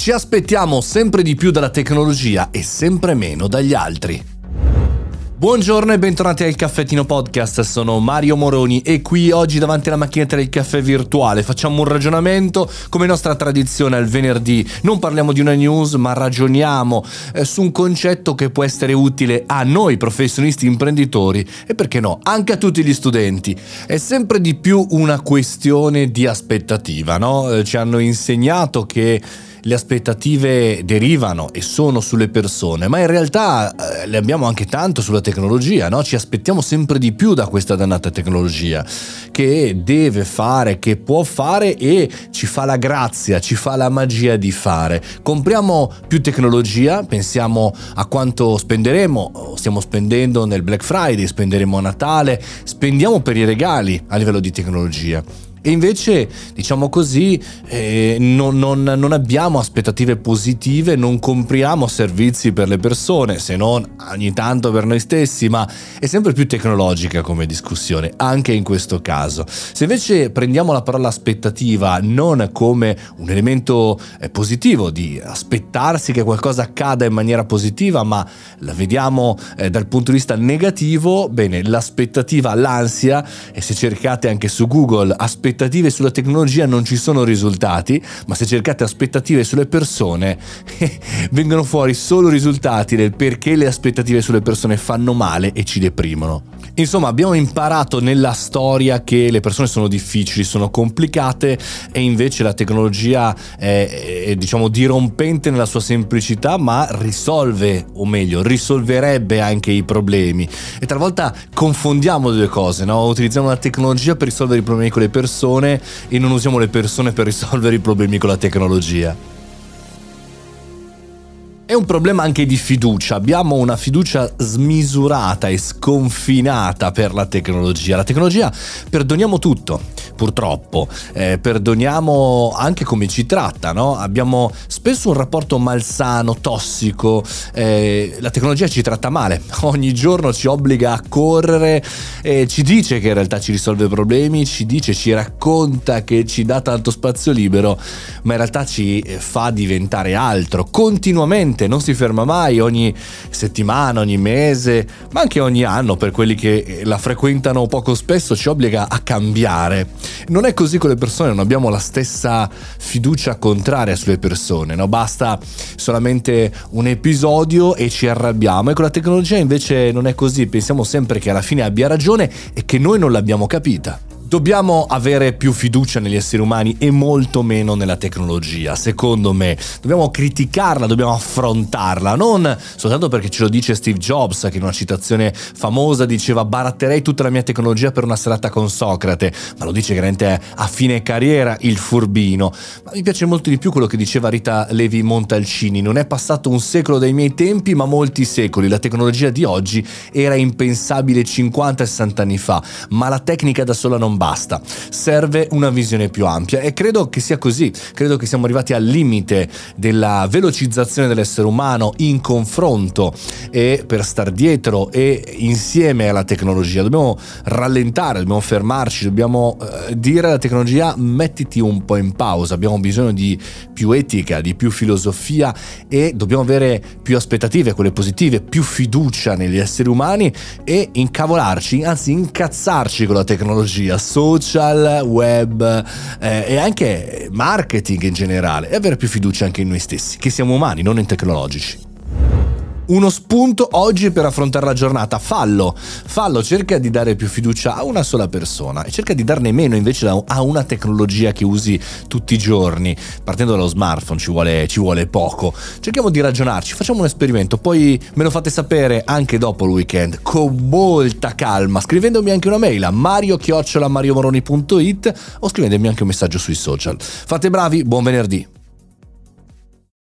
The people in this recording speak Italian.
Ci aspettiamo sempre di più dalla tecnologia e sempre meno dagli altri. Buongiorno e bentornati al Caffettino Podcast, sono Mario Moroni e qui oggi davanti alla macchinetta del caffè virtuale facciamo un ragionamento come nostra tradizione al venerdì. Non parliamo di una news ma ragioniamo eh, su un concetto che può essere utile a noi professionisti imprenditori e perché no, anche a tutti gli studenti. È sempre di più una questione di aspettativa, no? Eh, ci hanno insegnato che le aspettative derivano e sono sulle persone, ma in realtà eh, le abbiamo anche tanto sulla tecnologia, no? Ci aspettiamo sempre di più da questa dannata tecnologia che deve fare, che può fare e ci fa la grazia, ci fa la magia di fare. Compriamo più tecnologia, pensiamo a quanto spenderemo, stiamo spendendo nel Black Friday, spenderemo a Natale, spendiamo per i regali a livello di tecnologia. E invece, diciamo così, eh, non, non, non, abbiamo aspettative positive, non compriamo servizi per le persone, se non ogni tanto per noi stessi, ma è sempre più tecnologica come discussione, anche in questo caso. Se invece prendiamo la parola aspettativa non come un elemento eh, positivo di aspettarsi che qualcosa accada in maniera positiva, ma la vediamo eh, dal punto di vista negativo, bene, l'aspettativa, l'ansia, e se cercate anche su Google aspettativa, aspettative sulla tecnologia non ci sono risultati, ma se cercate aspettative sulle persone vengono fuori solo risultati del perché le aspettative sulle persone fanno male e ci deprimono. Insomma, abbiamo imparato nella storia che le persone sono difficili, sono complicate e invece la tecnologia è, è diciamo dirompente nella sua semplicità, ma risolve, o meglio, risolverebbe anche i problemi. E talvolta confondiamo le due cose, no? Utilizziamo la tecnologia per risolvere i problemi con le persone e non usiamo le persone per risolvere i problemi con la tecnologia. È un problema anche di fiducia, abbiamo una fiducia smisurata e sconfinata per la tecnologia. La tecnologia perdoniamo tutto, purtroppo, eh, perdoniamo anche come ci tratta, no? abbiamo spesso un rapporto malsano, tossico, eh, la tecnologia ci tratta male, ogni giorno ci obbliga a correre, eh, ci dice che in realtà ci risolve problemi, ci dice, ci racconta che ci dà tanto spazio libero, ma in realtà ci eh, fa diventare altro continuamente non si ferma mai, ogni settimana, ogni mese, ma anche ogni anno per quelli che la frequentano poco spesso ci obbliga a cambiare. Non è così con le persone, non abbiamo la stessa fiducia contraria sulle persone, no? basta solamente un episodio e ci arrabbiamo e con la tecnologia invece non è così, pensiamo sempre che alla fine abbia ragione e che noi non l'abbiamo capita. Dobbiamo avere più fiducia negli esseri umani e molto meno nella tecnologia, secondo me. Dobbiamo criticarla, dobbiamo affrontarla, non soltanto perché ce lo dice Steve Jobs, che in una citazione famosa diceva baratterei tutta la mia tecnologia per una serata con Socrate, ma lo dice veramente a fine carriera il furbino. Ma mi piace molto di più quello che diceva Rita Levi Montalcini, non è passato un secolo dai miei tempi, ma molti secoli. La tecnologia di oggi era impensabile 50-60 anni fa, ma la tecnica da sola non basta, serve una visione più ampia e credo che sia così, credo che siamo arrivati al limite della velocizzazione dell'essere umano in confronto e per star dietro e insieme alla tecnologia, dobbiamo rallentare, dobbiamo fermarci, dobbiamo eh, dire alla tecnologia mettiti un po' in pausa, abbiamo bisogno di più etica, di più filosofia e dobbiamo avere più aspettative, quelle positive, più fiducia negli esseri umani e incavolarci, anzi incazzarci con la tecnologia, social, web eh, e anche marketing in generale e avere più fiducia anche in noi stessi, che siamo umani, non in tecnologici uno spunto oggi per affrontare la giornata. Fallo, fallo, cerca di dare più fiducia a una sola persona e cerca di darne meno invece a una tecnologia che usi tutti i giorni. Partendo dallo smartphone ci vuole, ci vuole poco. Cerchiamo di ragionarci, facciamo un esperimento, poi me lo fate sapere anche dopo il weekend, con molta calma, scrivendomi anche una mail a mario-mariomoroni.it o scrivendomi anche un messaggio sui social. Fate bravi, buon venerdì!